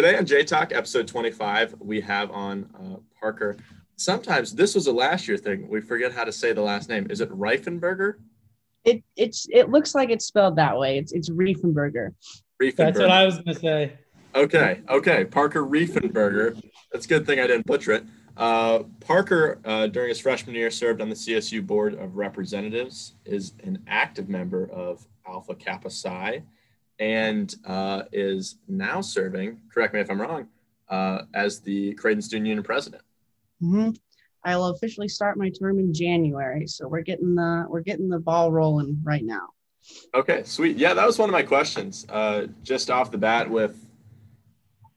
Today on J Talk, episode 25, we have on uh, Parker. Sometimes this was a last year thing. We forget how to say the last name. Is it Reifenberger? It it's it looks like it's spelled that way. It's it's Reifenberger. Reifenberger. That's what I was gonna say. Okay, okay. Parker Reifenberger. That's a good thing I didn't butcher it. Uh, Parker, uh, during his freshman year, served on the CSU Board of Representatives, is an active member of Alpha Kappa Psi, and uh, is now serving, correct me if I'm wrong, uh, as the Creighton Student Union president. hmm I'll officially start my term in January, so we're getting the we're getting the ball rolling right now. Okay, sweet. Yeah, that was one of my questions. Uh, just off the bat, with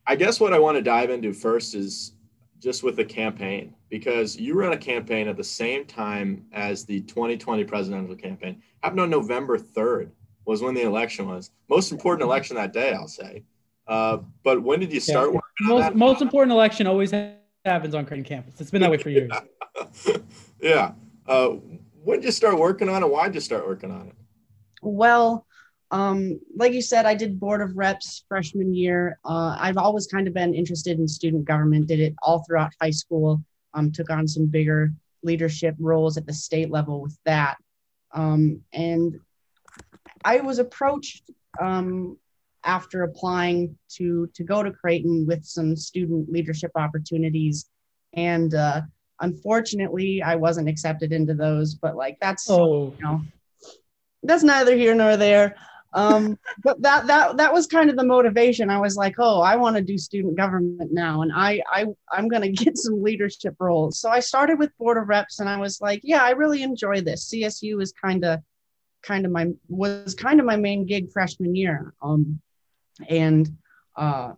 I guess what I want to dive into first is just with the campaign because you ran a campaign at the same time as the 2020 presidential campaign. Happened on November 3rd was when the election was. Most important election that day, I'll say. Uh, but when did you start Yeah. working on Most that? most important election always happens on Creighton campus. It's been that way for years. yeah. Uh, when did you start working on it? Why did you start working on it? Well, um, like you said, I did board of reps freshman year. Uh, I've always kind of been interested in student government. Did it all throughout high school. Um, took on some bigger leadership roles at the state level with that. Um, and I was approached um, after applying to to go to Creighton with some student leadership opportunities, and uh, unfortunately, I wasn't accepted into those. But like that's Oh, you know, that's neither here nor there. Um, but that that that was kind of the motivation. I was like, oh, I want to do student government now, and I I I'm gonna get some leadership roles. So I started with board of reps, and I was like, yeah, I really enjoy this. CSU is kind of kind of my was kind of my main gig freshman year. Um, and uh,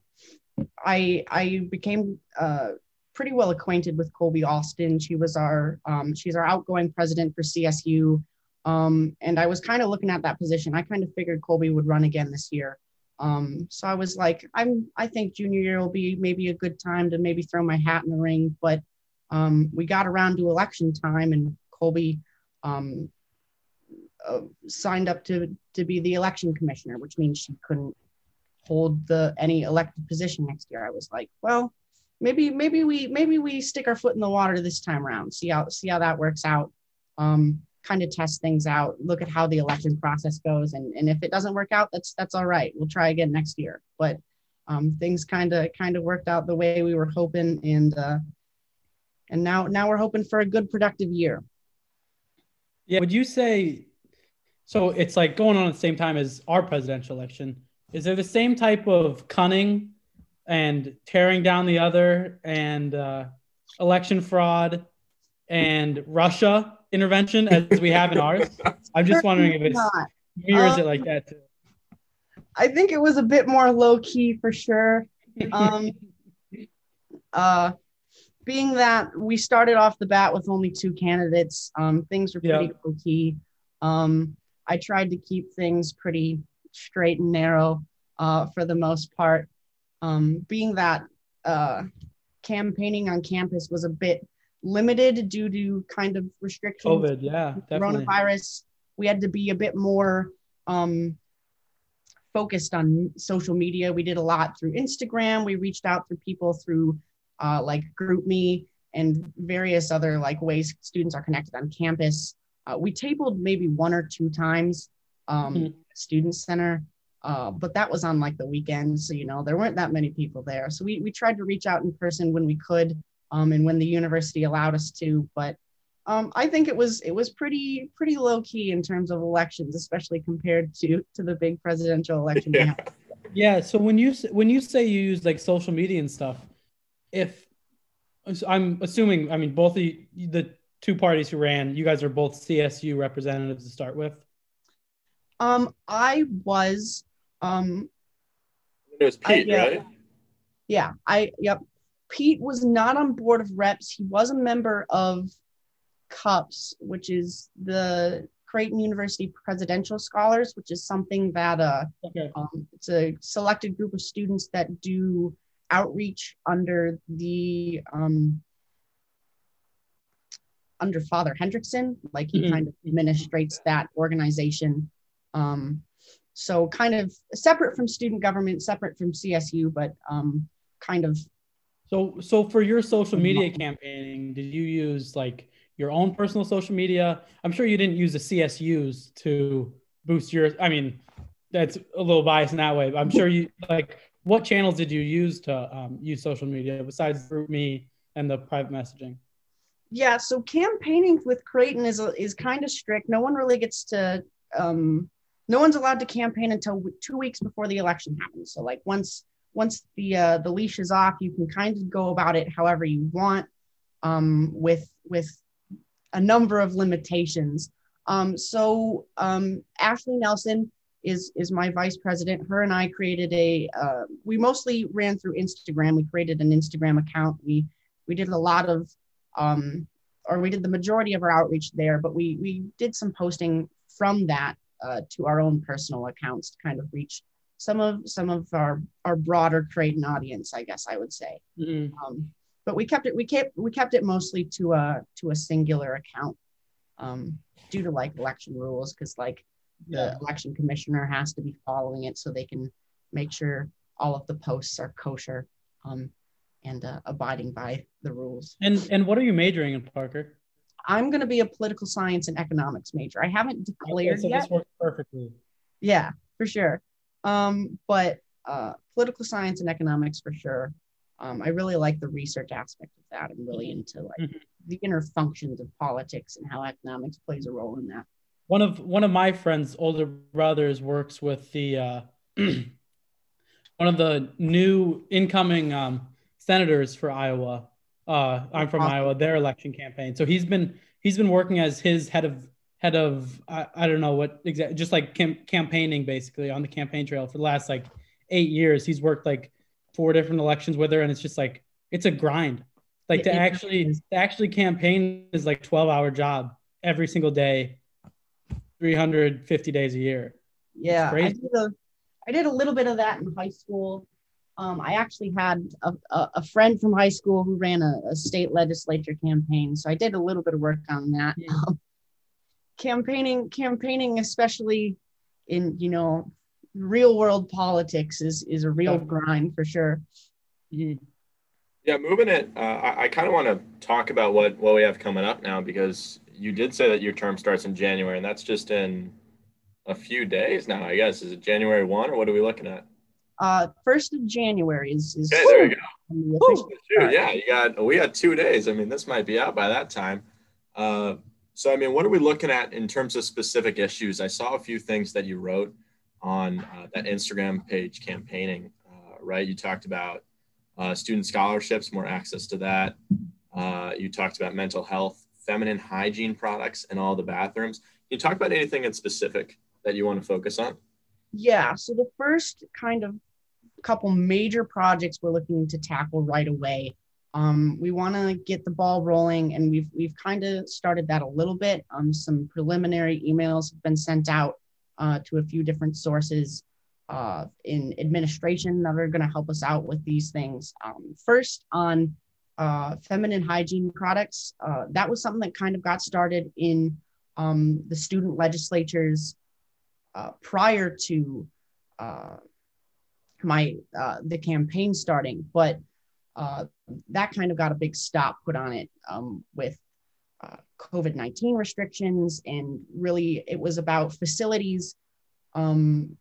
I I became uh, pretty well acquainted with Colby Austin. She was our um, she's our outgoing president for CSU. Um, and I was kind of looking at that position. I kind of figured Colby would run again this year. Um, so I was like, I'm, I think junior year will be maybe a good time to maybe throw my hat in the ring. But um, we got around to election time and Colby um, signed up to, to be the election commissioner, which means she couldn't hold the any elected position next year. I was like, well, maybe, maybe we, maybe we stick our foot in the water this time around, see how, see how that works out. Um, kind of test things out, look at how the election process goes, and and if it doesn't work out, that's that's all right. We'll try again next year. But um, things kind of kind of worked out the way we were hoping, and uh, and now now we're hoping for a good productive year. yeah. Would you say? So it's like going on at the same time as our presidential election. Is there the same type of cunning and tearing down the other and uh, election fraud and Russia intervention as we have in ours? I'm just wondering if it's Not. mirrors it like that too. I think it was a bit more low key for sure. Um, uh, being that we started off the bat with only two candidates, um, things were pretty Yeah. low key. Um, I tried to keep things pretty straight and narrow uh, for the most part. Um, being that uh, campaigning on campus was a bit limited due to kind of restrictions COVID, yeah, definitely. coronavirus, we had to be a bit more um, focused on social media. We did a lot through Instagram. We reached out to people through uh, like GroupMe and various other like ways students are connected on campus. Uh, we tabled maybe one or two times um, Mhm. student center, uh, but that was on like the weekend. So you know there weren't that many people there. So we we tried to reach out in person when we could, um, and when the university allowed us to. But um, I think it was it was pretty pretty low key in terms of elections, especially compared to to the big presidential election. Yeah. Yeah. So when you when you say you use like social media and stuff, if I'm assuming, I mean, both of you, the two parties who ran, you guys are both CSU representatives to start with. Um, I was um It was I- Pete, yeah. right? yeah I yep. Pete was not on board of reps. He was a member of CUPS, which is the Creighton University Presidential Scholars, which is something that uh Okay. Um, it's a selected group of students that do outreach under the um, under Father Hendrickson, like he Mhm. kind of administrates that organization. Um, so kind of separate from student government, separate from CSU, but um, kind of So, so for your social media campaigning, did you use like your own personal social media? I'm sure you didn't use the CSUs to boost your. I mean, that's a little biased in that way. But I'm sure you like. What channels did you use to um, use social media besides GroupMe and the private messaging? Yeah so campaigning with creighton is is kind of strict. No one really gets to um no one's allowed to campaign until two weeks before the election happens. So like once once the uh, the leash is off you can kind of go about it however you want um with with a number of limitations. Um so um ashley nelson is is my vice president. Her and i created a uh, we mostly ran through instagram. We created an instagram account. We we did a lot of um, or we did the majority of our outreach there, but we we did some posting from that uh, to our own personal accounts to kind of reach some of some of our our broader Creighton audience, I guess I would say. Mhm. Um, but we kept it we kept we kept it mostly to a to a singular account um, due to like election rules because like the election commissioner has to be following it so they can make sure all of the posts are kosher um, and uh, abiding by the rules. And and what are you majoring in, Parker? I'm going to be a political science and economics major. I haven't declared Okay, so yet. this works perfectly. Yeah, for sure. Um, but uh, political science and economics for sure. Um, I really like the research aspect of that. I'm really into like Mhm. the inner functions of politics and how economics plays a role in that. One of one of my friends' older brothers works with the uh, one of the new incoming um, senators for Iowa. Uh, I'm from. Iowa. Their election campaign. So he's been he's been working as his head of head of I, I don't know what exactly just like cam- campaigning basically on the campaign trail for the last like eight years. He's worked like four different elections with her, and it's just like it's a grind. Like to actually to actually campaign is like 12 hour job every single day 350 days a year Yeah, I did a, I did a little bit of that in high school. Um, I actually had a, a, a friend from high school who ran a, a state legislature campaign, so I did a little bit of work on that. Yeah. Um, campaigning, campaigning, especially in you know real world politics, is is a real Definitely. grind for sure. Mhm. Yeah, moving it. Uh, I, I kind of want to talk about what what we have coming up now because you did say that your term starts in January, and that's just in a few days now. I guess is it January one or what are we looking at? Uh, first of January is is Okay, there go. when the official Shoot, start. yeah, you got we got two days. I mean, this might be out by that time. Uh, so, I mean, what are we looking at in terms of specific issues? I saw a few things that you wrote on uh, that Instagram page, campaigning. Uh, right, you talked about uh, student scholarships, more access to that. Uh, you talked about mental health, feminine hygiene products, and all the bathrooms. Can you talk about anything in specific that you want to focus on? Yeah. So the first kind of couple major projects we're looking to tackle right away. Um, we want to get the ball rolling, and we've we've kind of started that a little bit. Um, some preliminary emails have been sent out uh, to a few different sources uh, in administration that are going to help us out with these things. Um, first, on uh, feminine hygiene products, uh, that was something that kind of got started in um, the student legislatures uh, prior to uh, my uh, the campaign starting, but uh, that kind of got a big stop put on it um, with uh, COVID nineteen restrictions, and really it was about facilities um,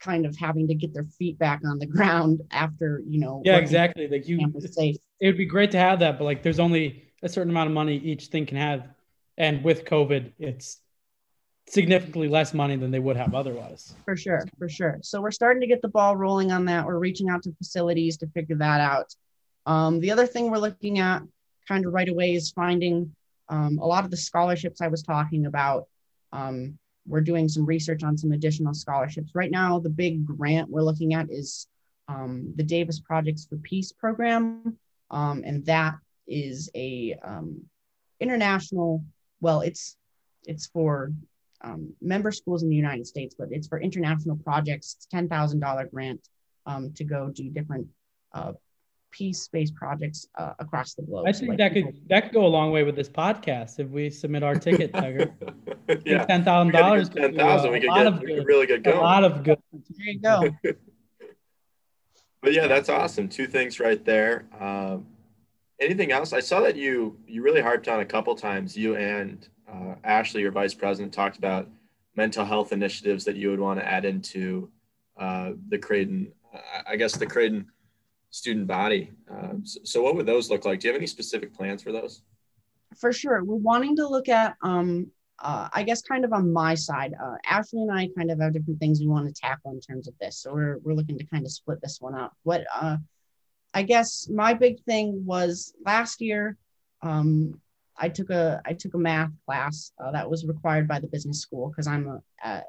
kind of having to get their feet back on the ground after you know yeah exactly like you safe. it would be great to have that but like there's only a certain amount of money each thing can have and with covid it's significantly less money than they would have otherwise For sure, for sure. So we're starting to get the ball rolling on that. We're reaching out to facilities to figure that out. Um, the other thing we're looking at kind of right away is finding um, a lot of the scholarships I was talking about. Um, we're doing some research on some additional scholarships. Right now, the big grant we're looking at is um, the Davis Projects for Peace program. Um, and that is a um, international, well, it's it's for um, member schools in the United States, but it's for international projects. It's ten thousand dollar grant um, to go do different uh, peace-based projects uh, across the globe. i So, think like, that people- could that could go a long way with this podcast if we submit our ticket Tiger. yeah, ten thousand dollars ten thousand. We a could lot get of we could good really get a lot of good There you go. but yeah, that's awesome. Two things right there. Um, anything else? I saw that you you really harped on a couple times. You and uh, Ashley, your vice president, talked about mental health initiatives that you would want to add into uh, the Creighton, I guess the Creighton student body. Um, so, so, what would those look like? Do you have any specific plans for those? For sure, we're wanting to look at. Um, uh, I guess kind of on my side, uh, Ashley and I kind of have different things we want to tackle in terms of this. So we're we're looking to kind of split this one up. What uh, I guess my big thing was last year. Um, I took a I took a math class uh, that was required by the business school because I'm a, uh,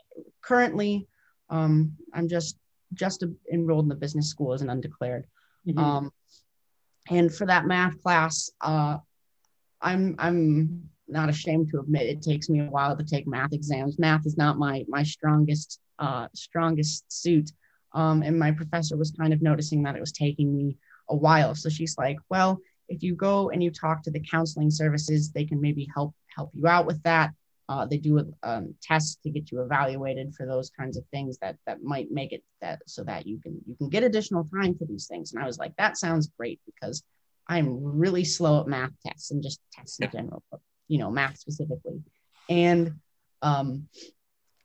currently um, I'm just just a, enrolled in the business school as an undeclared. Mm-hmm. Um, and for that math class, uh, I'm I'm not ashamed to admit it takes me a while to take math exams. Math is not my my strongest uh, strongest suit. Um, and my professor was kind of noticing that it was taking me a while. So she's like, well, if you go and you talk to the counseling services, they can maybe help help you out with that. Uh, they do a um, test to get you evaluated for those kinds of things that that might make it that so that you can you can get additional time for these things. And I was like, that sounds great because I'm really slow at math tests and just tests in general, but you know, math specifically. And um,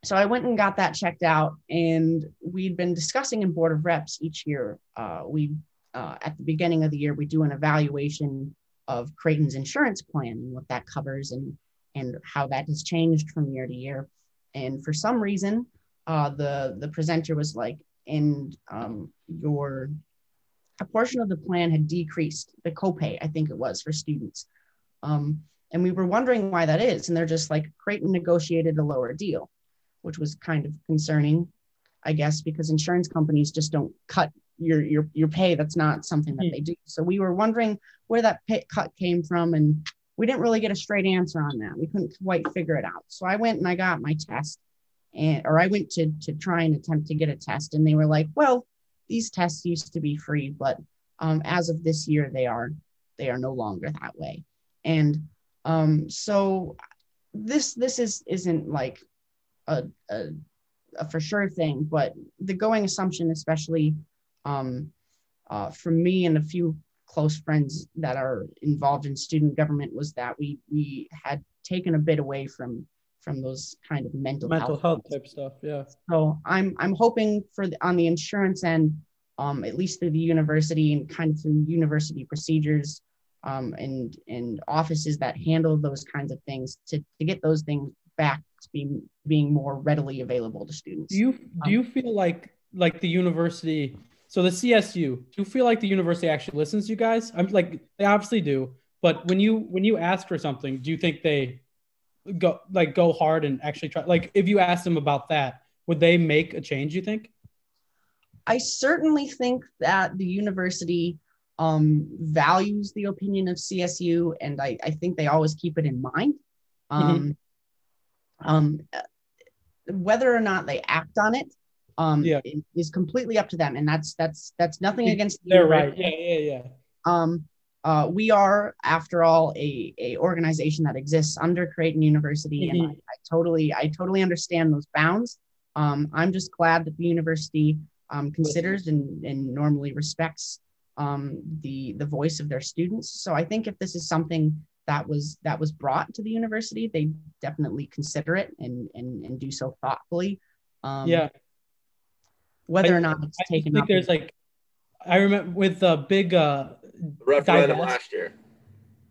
so I went and got that checked out, and we'd been discussing in board of reps each year. Uh, we uh, at the beginning of the year, we do an evaluation of Creighton's insurance plan and what that covers and, and how that has changed from year to year. And for some reason, uh, the, the presenter was like, and um, your a portion of the plan had decreased the copay, I think it was for students. Um, and we were wondering why that is. And they're just like, Creighton negotiated a lower deal, which was kind of concerning, I guess, because insurance companies just don't cut your your your pay that's not something that they do. So we were wondering where that pay cut came from and we didn't really get a straight answer on that. We couldn't quite figure it out. So i went and i got my test and or i went to to try and attempt to get a test and they were like well these tests used to be free but um, as of this year they are they are no longer that way. And um, so this this is isn't like a, a, a for sure thing but the going assumption especially um, uh, from me and a few close friends that are involved in student government was that we we had taken a bit away from from those kind of mental, mental health, health type stuff. Yeah. So I'm I'm hoping for the, on the insurance end, um, at least through the university and kind of through university procedures, um, and and offices that handle those kinds of things to to get those things back to being being more readily available to students. Do you do um, you feel like like the university so the CSU, do you feel like the university actually listens to you guys? I'm like they obviously do, but when you when you ask for something, do you think they go like go hard and actually try? Like if you ask them about that, would they make a change? You think? I certainly think that the university um, values the opinion of CSU, and I, I think they always keep it in mind. Um, mm-hmm. um, whether or not they act on it, um yeah. is completely up to them and that's that's that's nothing against they're right? yeah yeah yeah. Um uh, we are after all a, a organization that exists under creighton university mm-hmm. and I, I, totally i totally understand those bounds. Um, i'm just glad that the university um, considers and, and normally respects um, the the voice of their students. So i think if this is something that was that was brought to the university they definitely consider it and and, and do so thoughtfully. Um, yeah whether I, or not it's I taken. I think there's like, I remember with the big uh, referendum divest, last year.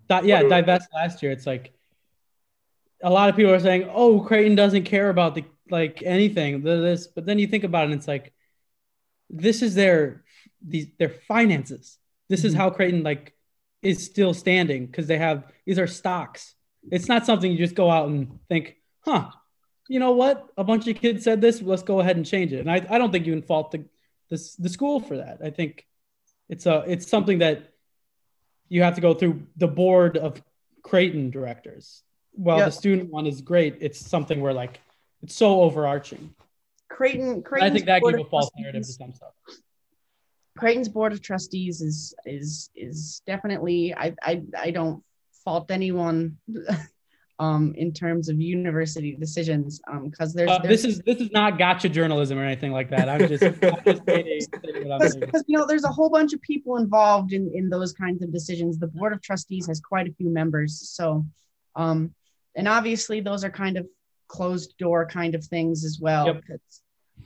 Di- yeah, divest last year. It's like a lot of people are saying, "Oh, Creighton doesn't care about the like anything." This, but then you think about it, and it's like, this is their these their finances. This mm-hmm. is how Creighton like is still standing because they have these are stocks. It's not something you just go out and think, "Huh, you know what? A bunch of kids said this. Let's go ahead and change it. And I, I don't think you can fault the, the, the school for that. I think it's a it's something that you have to go through the board of Creighton directors. While yep. the student one is great, it's something where like it's so overarching. Creighton, I think that gives a false narrative to some stuff. Creighton's board of trustees is is is definitely I I I don't fault anyone um, in terms of university decisions because um, there's, uh, there's, this is this is not gotcha journalism or anything like that. I'm just, because you know there's a whole bunch of people involved in in those kinds of decisions. The board of trustees has quite a few members, so um, and obviously those are kind of closed door kind of things as well. Yep.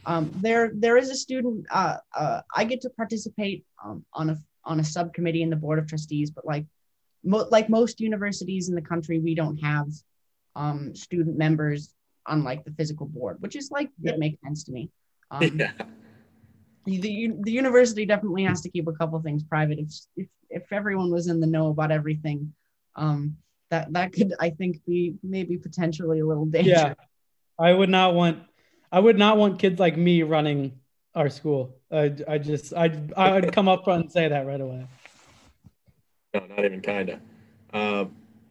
Um, there there is a student. Uh, uh, I get to participate um, on a on a subcommittee in the board of trustees, but like mo- like most universities in the country, we don't have um, student members, on like the physical board, which is like Yeah. it makes sense to me. Um, yeah. the, the university definitely has to keep a couple things private. If, if, if everyone was in the know about everything, um, that, that could, I think, be maybe potentially a little dangerous. Yeah, I would not want I would not want kids like me running our school. I, I just I I would come up front and say that right away. No, not even kind of. Uh,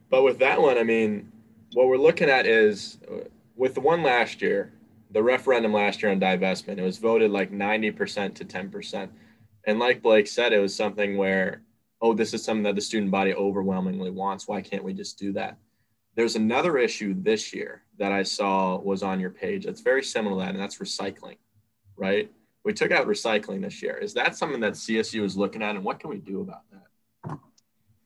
but with that one, I mean, what we're looking at is uh, with the one last year, the referendum last year on divestment, it was voted like 90% to 10%. And like Blake said, it was something where, oh, this is something that the student body overwhelmingly wants. Why can't we just do that? There's another issue this year that I saw was on your page that's very similar to that, and that's recycling, right? We took out recycling this year. Is that something that CSU is looking at, and what can we do about that?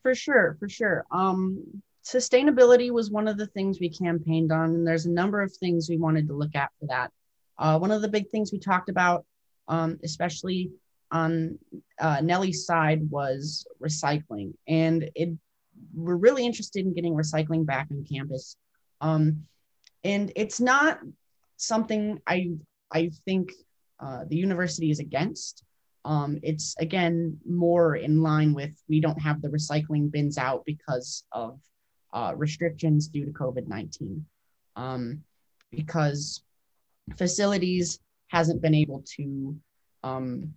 For sure, for sure. Um, sustainability was one of the things we campaigned on, and there's a number of things we wanted to look at for that. Uh, one of the big things we talked about, um, especially on uh, Nellie's side, was recycling, and it we're really interested in getting recycling back on campus. Um, and it's not something I I think uh, the university is against. Um, it's again more in line with we don't have the recycling bins out because of uh, restrictions due to COVID 19. Um, because facilities hasn't been able to um,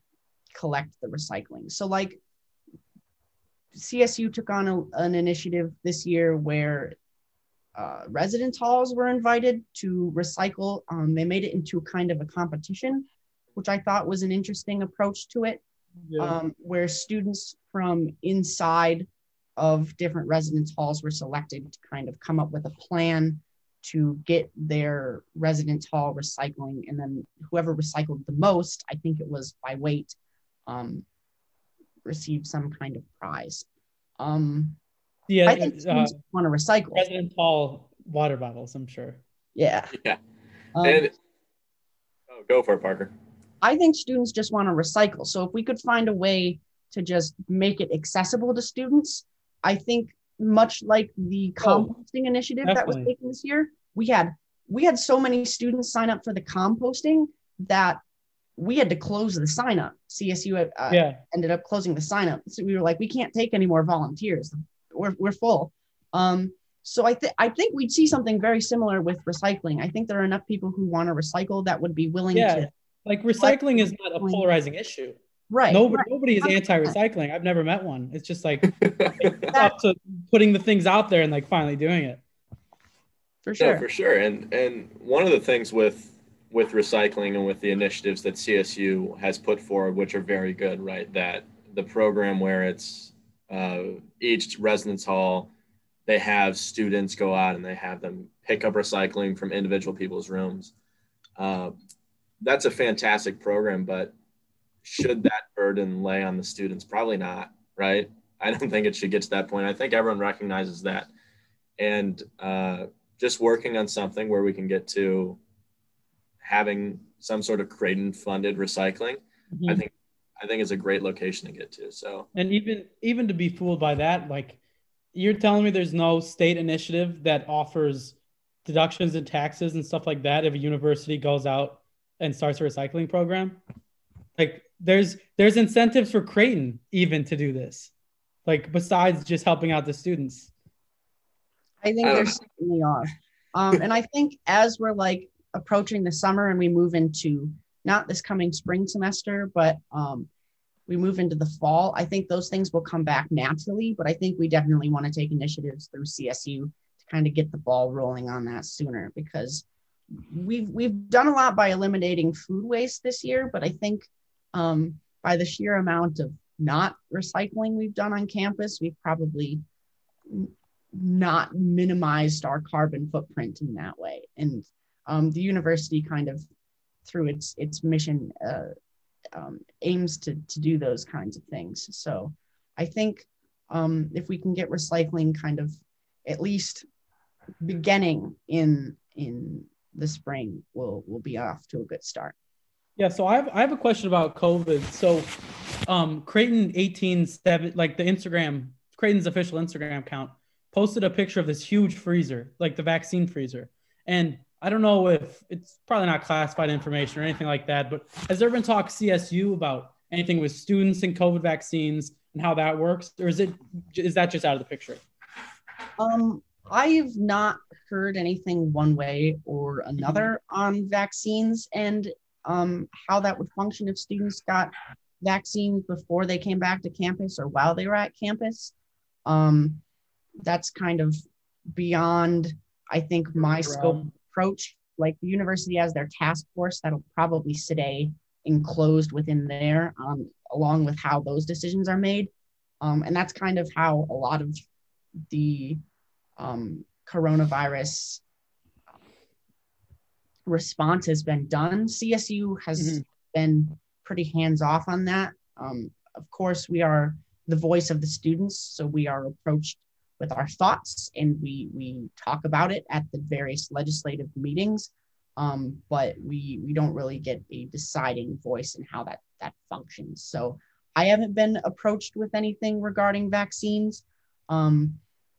collect the recycling. So, like, CSU took on a, an initiative this year where uh, residence halls were invited to recycle. Um, they made it into kind of a competition, which I thought was an interesting approach to it, um, where students from inside of different residence halls were selected to kind of come up with a plan to get their residence hall recycling. And then whoever recycled the most, I think it was by weight, um, received some kind of prize. Um, yeah, I think uh, want to recycle. President Hall water bottles. I'm sure. Yeah. Yeah. Um, and oh, go for it, Parker. I think students just want to recycle. So if we could find a way to just make it accessible to students, I think much like the Oh, composting initiative that was taken this year, we had we had so many students sign up for the composting that we had to close the sign up. CSU uh, yeah, ended up closing the sign up. So we were like, we can't take any more volunteers. We're, we're full. Um, so I, th- I think we'd see something very similar with recycling. I think there are enough people who want to recycle that would be willing yeah. to. Like recycling is not a polarizing issue. Right. Nobody, right. nobody is anti-recycling. I've never met one. It's just like it's up to putting the things out there and like finally doing it. For No, sure. for sure. And and one of the things with with recycling and with the initiatives that CSU has put forward, which are very good, right? That the program where it's uh, each residence hall, they have students go out and they have them pick up recycling from individual people's rooms. Uh, that's a fantastic program, but should that burden lay on the students? Probably not, right? I don't think it should get to that point. I think everyone recognizes that. And uh, just working on something where we can get to having some sort of Creighton funded recycling, Mm-hmm. I think I think is a great location to get to. So And even even to be fooled by that, like you're telling me there's no state initiative that offers deductions and taxes and stuff like that if a university goes out and starts a recycling program. Like there's there's incentives for Creighton even to do this. Like besides just helping out the students. I think I there certainly are. Um, and I think as we're like approaching the summer and we move into not this coming spring semester, but um, we move into the fall, I think those things will come back naturally. But I think we definitely want to take initiatives through CSU to kind of get the ball rolling on that sooner because we've we've done a lot by eliminating food waste this year, but I think um, by the sheer amount of not recycling we've done on campus, we've probably not minimized our carbon footprint in that way. And um, the university kind of through its its mission uh, um, aims to to do those kinds of things. So I think um, if we can get recycling kind of at least beginning in in the spring, we'll we'll be off to a good start. Yeah, so I have, I have a question about COVID. So, um, Creighton 187, like the Instagram, Creighton's official Instagram account, posted a picture of this huge freezer, like the vaccine freezer. And I don't know if it's probably not classified information or anything like that, but has there been talk CSU about anything with students and COVID vaccines and how that works, or is it is that just out of the picture? Um, I've not heard anything one way or another on vaccines and um, how that would function if students got vaccines before they came back to campus or while they were at campus. Um, that's kind of beyond, I think, my scope approach. Like the university has their task force that'll probably stay enclosed within there, um, along with how those decisions are made. Um, and that's kind of how a lot of the um, coronavirus response has been done. CSU has mm-hmm. been pretty hands off on that. Um, of course, we are the voice of the students, so we are approached with our thoughts and we we talk about it at the various legislative meetings. Um, but we we don't really get a deciding voice in how that that functions. So I haven't been approached with anything regarding vaccines, um,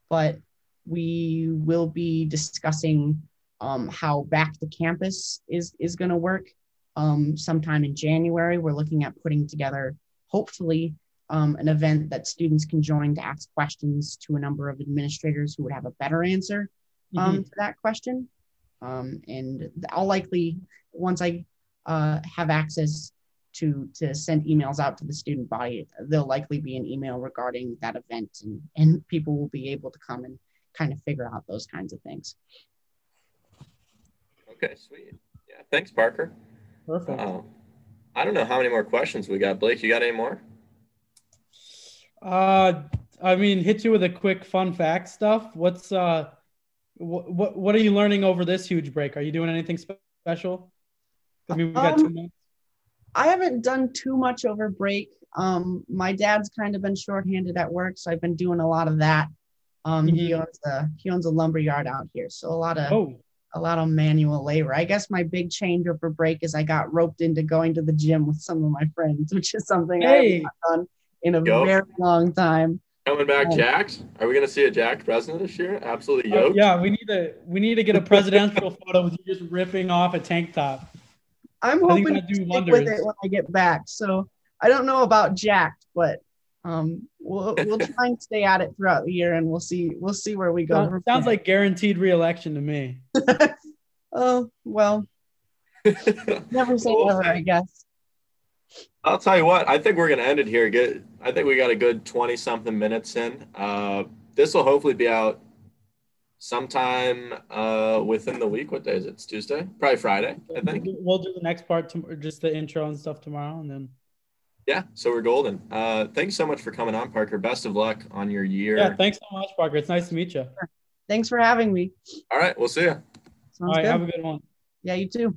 but we will be discussing um, how back to campus is is going to work um, sometime in January. We're looking at putting together, hopefully, um, an event that students can join to ask questions to a number of administrators who would have a better answer um, mm-hmm. to that question. Um, and I'll likely, once I uh, have access to to send emails out to the student body, there'll likely be an email regarding that event, and and people will be able to come and kind of figure out those kinds of things. Okay, sweet. Yeah, thanks, Parker. Perfect. Uh, I don't know how many more questions we got. Blake, you got any more? Uh, I mean, hit you with a quick fun fact stuff. What's uh, what what what are you learning over this huge break? Are you doing anything special? I mean, we got um, two months. I haven't done too much over break. Um, my dad's kind of been shorthanded at work, so I've been doing a lot of that. Um, mm-hmm. he owns a he owns a lumber yard out here, so a lot of oh a lot of manual labor. I guess my big change changeover break is I got roped into going to the gym with some of my friends, which is something hey. I have not done in a Yo. very long time. Coming back, um, jacked. Are we going to see a jacked president this year? Absolutely uh, yoked. Uh, yeah, we need to we need to get a presidential photo with you just ripping off a tank top. I'm hoping to do stick with it when I get back. So I don't know about jacked, but um, we'll we'll try and stay at it throughout the year, and we'll see we'll see where we go. Sounds, sounds like guaranteed reelection to me. oh well, never say never, I guess. I'll tell you what. I think we're gonna end it here. Get. I think we got a good twenty something minutes in. Uh, this will hopefully be out sometime uh, within the week. What day is it? It's Tuesday, probably Friday. I think we'll do the next part, to, just the intro and stuff tomorrow, and then. Yeah, so we're golden. Uh, thanks so much for coming on, Parker. Best of luck on your year. Yeah, thanks so much, Parker. It's nice to meet you. Thanks for having me. All right, we'll see you. All right, good. have a good one. Yeah, you too.